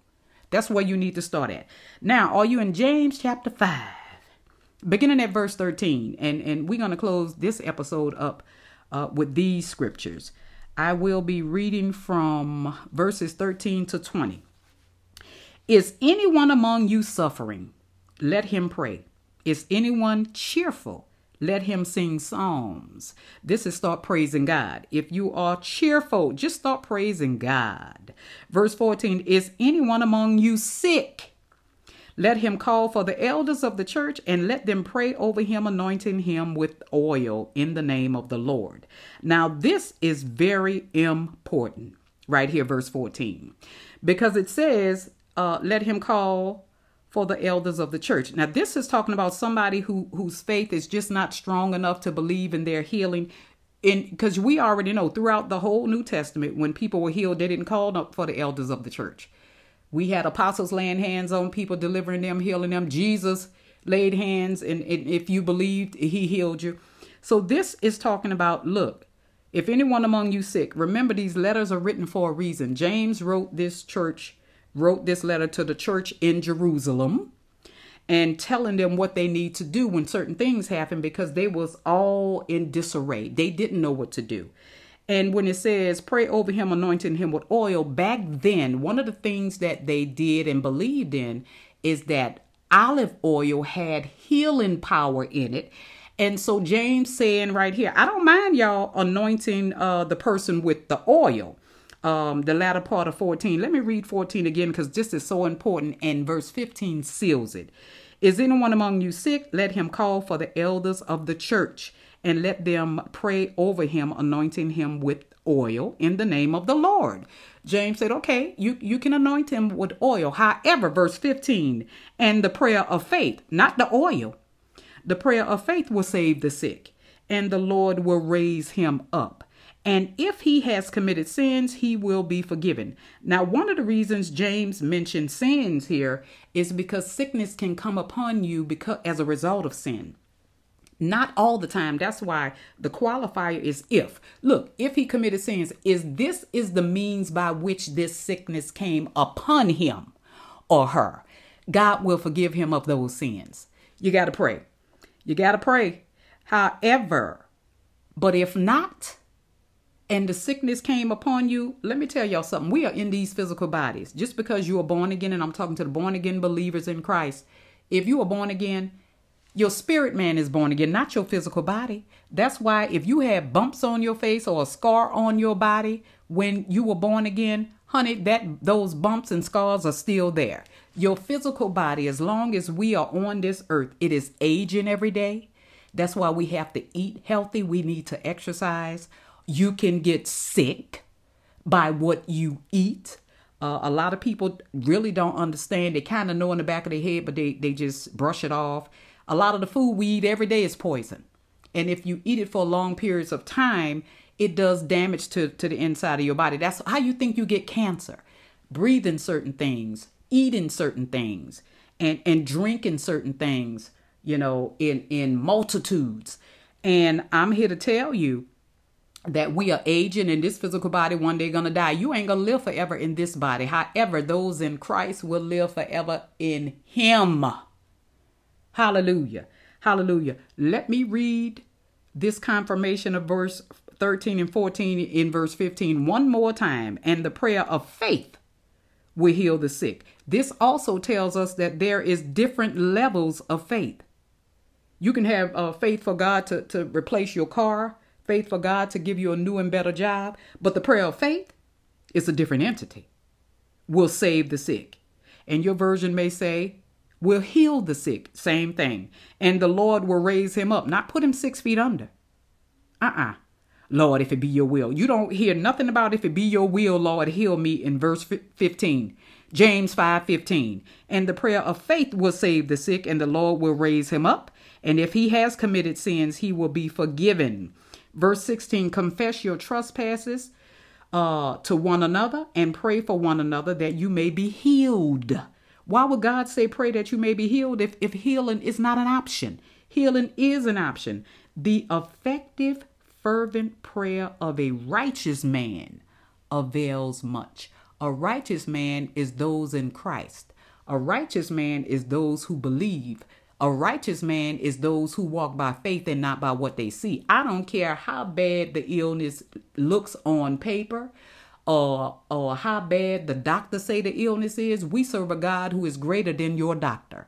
That's where you need to start at. Now, are you in James chapter 5? Beginning at verse 13. And, and we're going to close this episode up uh, with these scriptures. I will be reading from verses 13 to 20. Is anyone among you suffering? Let him pray. Is anyone cheerful? Let him sing psalms. This is start praising God. If you are cheerful, just start praising God. Verse 14 Is anyone among you sick? Let him call for the elders of the church and let them pray over him, anointing him with oil in the name of the Lord. Now, this is very important right here, verse 14, because it says, uh, Let him call for the elders of the church. Now, this is talking about somebody who whose faith is just not strong enough to believe in their healing. In because we already know throughout the whole New Testament, when people were healed, they didn't call up for the elders of the church. We had apostles laying hands on people, delivering them, healing them. Jesus laid hands, and, and if you believed, he healed you. So this is talking about look, if anyone among you sick, remember these letters are written for a reason. James wrote this church, wrote this letter to the church in Jerusalem and telling them what they need to do when certain things happen because they was all in disarray. They didn't know what to do. And when it says pray over him, anointing him with oil, back then, one of the things that they did and believed in is that olive oil had healing power in it. And so James saying right here, I don't mind y'all anointing uh, the person with the oil. Um, the latter part of 14. Let me read 14 again because this is so important, and verse 15 seals it. Is anyone among you sick? Let him call for the elders of the church and let them pray over him, anointing him with oil in the name of the Lord. James said, Okay, you, you can anoint him with oil. However, verse 15, and the prayer of faith, not the oil, the prayer of faith will save the sick, and the Lord will raise him up. And if he has committed sins, he will be forgiven. Now, one of the reasons James mentioned sins here is because sickness can come upon you because as a result of sin. Not all the time. That's why the qualifier is if. Look, if he committed sins, is this is the means by which this sickness came upon him or her. God will forgive him of those sins. You got to pray. You got to pray. However, but if not, and the sickness came upon you, let me tell y'all something. We are in these physical bodies. Just because you are born again, and I'm talking to the born again believers in Christ, if you are born again, your spirit man is born again, not your physical body. That's why if you have bumps on your face or a scar on your body when you were born again, honey, that those bumps and scars are still there. Your physical body, as long as we are on this earth, it is aging every day. That's why we have to eat healthy. We need to exercise. You can get sick by what you eat. Uh, a lot of people really don't understand. They kind of know in the back of their head, but they, they just brush it off. A lot of the food we eat every day is poison. And if you eat it for long periods of time, it does damage to, to the inside of your body. That's how you think you get cancer. Breathing certain things, eating certain things, and, and drinking certain things, you know, in, in multitudes. And I'm here to tell you that we are aging in this physical body, one day gonna die. You ain't gonna live forever in this body. However, those in Christ will live forever in Him. Hallelujah. Hallelujah. Let me read this confirmation of verse 13 and 14 in verse 15 one more time. And the prayer of faith will heal the sick. This also tells us that there is different levels of faith. You can have uh, faith for God to, to replace your car, faith for God to give you a new and better job, but the prayer of faith is a different entity. Will save the sick. And your version may say, will heal the sick. Same thing. And the Lord will raise him up, not put him six feet under. Uh uh-uh. uh Lord, if it be your will. You don't hear nothing about if it be your will, Lord, heal me in verse 15. James 5:15. And the prayer of faith will save the sick and the Lord will raise him up, and if he has committed sins, he will be forgiven. Verse 16, confess your trespasses uh, to one another and pray for one another that you may be healed. Why would God say, pray that you may be healed if, if healing is not an option? Healing is an option. The effective, fervent prayer of a righteous man avails much. A righteous man is those in Christ. A righteous man is those who believe. A righteous man is those who walk by faith and not by what they see. I don't care how bad the illness looks on paper or or how bad the doctor say the illness is. We serve a God who is greater than your doctor.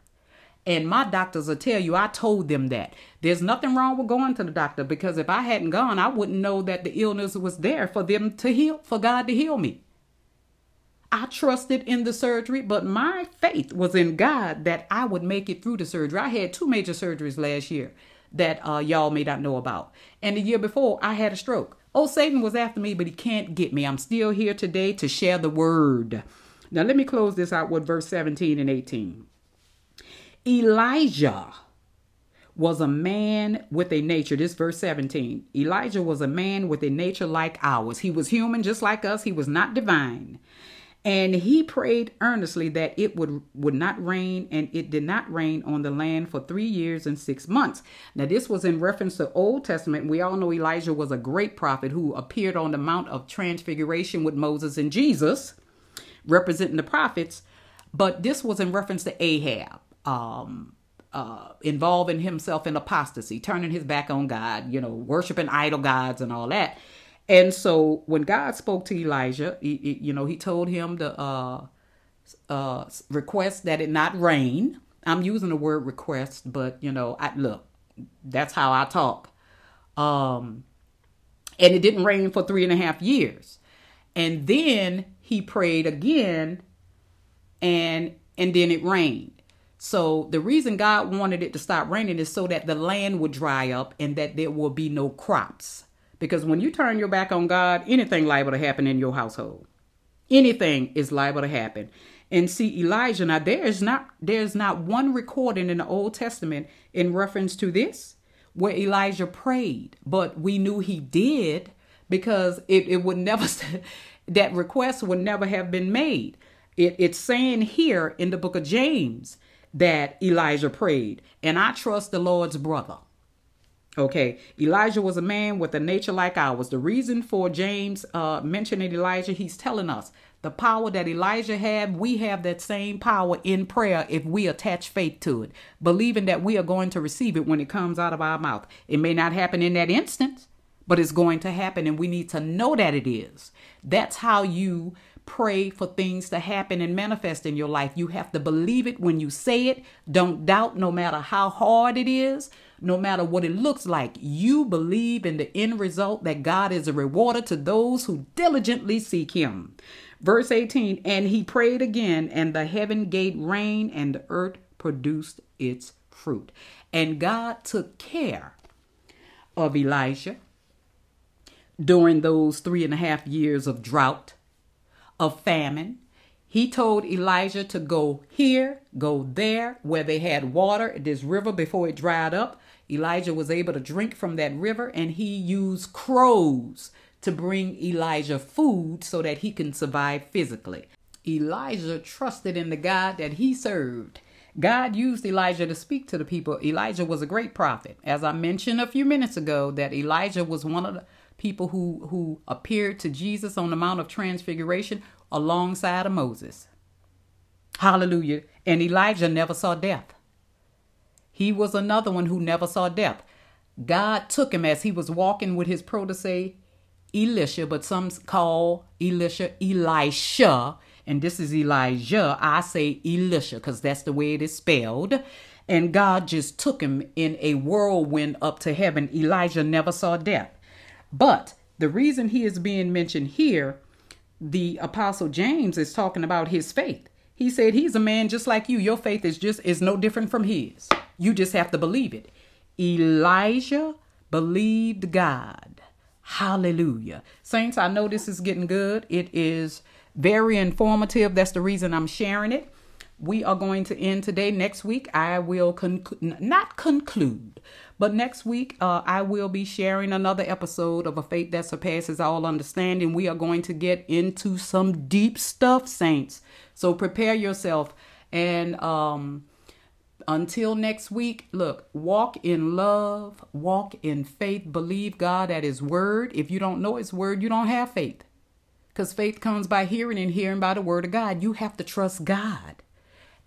And my doctors will tell you, I told them that. There's nothing wrong with going to the doctor because if I hadn't gone, I wouldn't know that the illness was there for them to heal, for God to heal me. I trusted in the surgery, but my faith was in God that I would make it through the surgery. I had two major surgeries last year that uh, y'all may not know about. And the year before, I had a stroke. Oh, Satan was after me, but he can't get me. I'm still here today to share the word. Now, let me close this out with verse 17 and 18. Elijah was a man with a nature. This verse 17. Elijah was a man with a nature like ours. He was human just like us. He was not divine. And he prayed earnestly that it would, would not rain, and it did not rain on the land for three years and six months. Now, this was in reference to Old Testament. We all know Elijah was a great prophet who appeared on the Mount of Transfiguration with Moses and Jesus, representing the prophets. But this was in reference to Ahab, um, uh, involving himself in apostasy, turning his back on God, you know, worshiping idol gods and all that. And so when God spoke to Elijah, he, he, you know, he told him to uh, uh, request that it not rain. I'm using the word request, but you know, I look, that's how I talk. Um, and it didn't rain for three and a half years. And then he prayed again, and and then it rained. So the reason God wanted it to stop raining is so that the land would dry up and that there will be no crops. Because when you turn your back on God, anything liable to happen in your household. Anything is liable to happen. And see Elijah, now there's not there's not one recording in the Old Testament in reference to this where Elijah prayed, but we knew he did because it, it would never that request would never have been made. It, it's saying here in the book of James that Elijah prayed, and I trust the Lord's brother. Okay, Elijah was a man with a nature like ours. The reason for James uh, mentioning Elijah, he's telling us the power that Elijah had, we have that same power in prayer if we attach faith to it, believing that we are going to receive it when it comes out of our mouth. It may not happen in that instant, but it's going to happen, and we need to know that it is. That's how you pray for things to happen and manifest in your life. You have to believe it when you say it. Don't doubt, no matter how hard it is no matter what it looks like, you believe in the end result that God is a rewarder to those who diligently seek Him. Verse 18 And he prayed again, and the heaven gave rain, and the earth produced its fruit. And God took care of Elijah during those three and a half years of drought, of famine, he told Elijah to go here, go there, where they had water, this river before it dried up. Elijah was able to drink from that river, and he used crows to bring Elijah food so that he can survive physically. Elijah trusted in the God that he served. God used Elijah to speak to the people. Elijah was a great prophet. As I mentioned a few minutes ago, that Elijah was one of the people who, who appeared to Jesus on the Mount of Transfiguration alongside of Moses. Hallelujah. And Elijah never saw death. He was another one who never saw death. God took him as he was walking with his protege, Elisha, but some call Elisha Elisha, and this is Elijah. I say Elisha because that's the way it is spelled. And God just took him in a whirlwind up to heaven. Elijah never saw death. But the reason he is being mentioned here the apostle James is talking about his faith. He said he's a man just like you. Your faith is just is no different from his. You just have to believe it. Elijah believed God. Hallelujah. Saints, I know this is getting good. It is very informative. That's the reason I'm sharing it. We are going to end today. Next week, I will conc- not conclude, but next week, uh, I will be sharing another episode of A Faith That Surpasses All Understanding. We are going to get into some deep stuff, saints. So prepare yourself. And um, until next week, look, walk in love, walk in faith, believe God at His word. If you don't know His word, you don't have faith. Because faith comes by hearing and hearing by the word of God. You have to trust God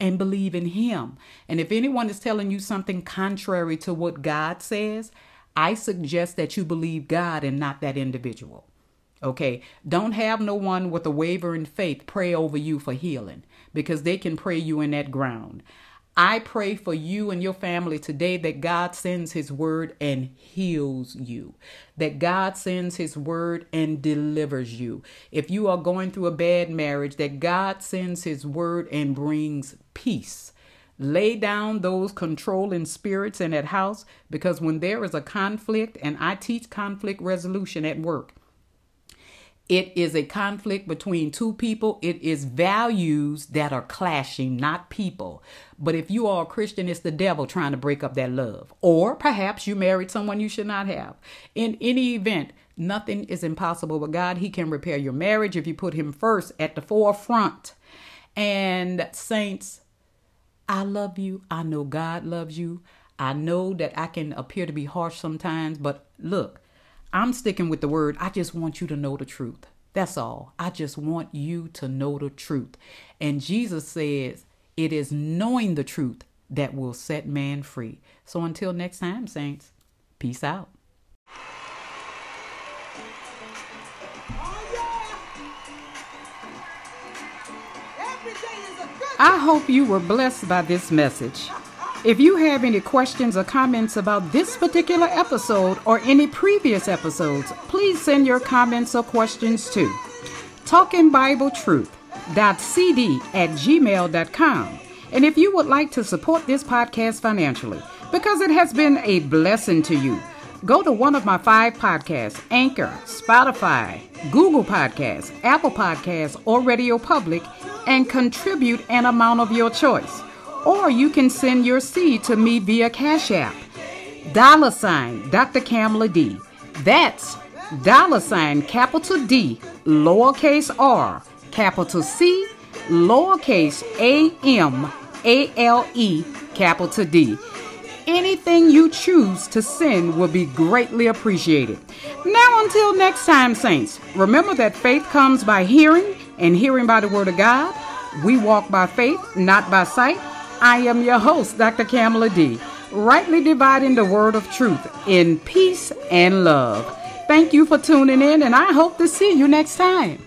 and believe in Him. And if anyone is telling you something contrary to what God says, I suggest that you believe God and not that individual. Okay. Don't have no one with a wavering faith pray over you for healing because they can pray you in that ground. I pray for you and your family today that God sends his word and heals you, that God sends his word and delivers you. If you are going through a bad marriage, that God sends his word and brings peace. Lay down those controlling spirits in that house because when there is a conflict, and I teach conflict resolution at work, it is a conflict between two people. It is values that are clashing, not people. But if you are a Christian, it's the devil trying to break up that love. Or perhaps you married someone you should not have. In any event, nothing is impossible with God. He can repair your marriage if you put Him first at the forefront. And, saints, I love you. I know God loves you. I know that I can appear to be harsh sometimes, but look, I'm sticking with the word. I just want you to know the truth. That's all. I just want you to know the truth. And Jesus says, it is knowing the truth that will set man free. So until next time, saints, peace out. Oh, I hope you were blessed by this message. If you have any questions or comments about this particular episode or any previous episodes, please send your comments or questions to talkingbibletruth.cd at gmail.com. And if you would like to support this podcast financially, because it has been a blessing to you, go to one of my five podcasts Anchor, Spotify, Google Podcasts, Apple Podcasts, or Radio Public and contribute an amount of your choice or you can send your seed to me via Cash App. Dollar sign Dr. Camale D. That's dollar sign capital D, lowercase r, capital C, lowercase a m a l e, capital D. Anything you choose to send will be greatly appreciated. Now, until next time, Saints, remember that faith comes by hearing, and hearing by the Word of God. We walk by faith, not by sight. I am your host, Dr. Camale D, rightly dividing the word of truth in peace and love. Thank you for tuning in, and I hope to see you next time.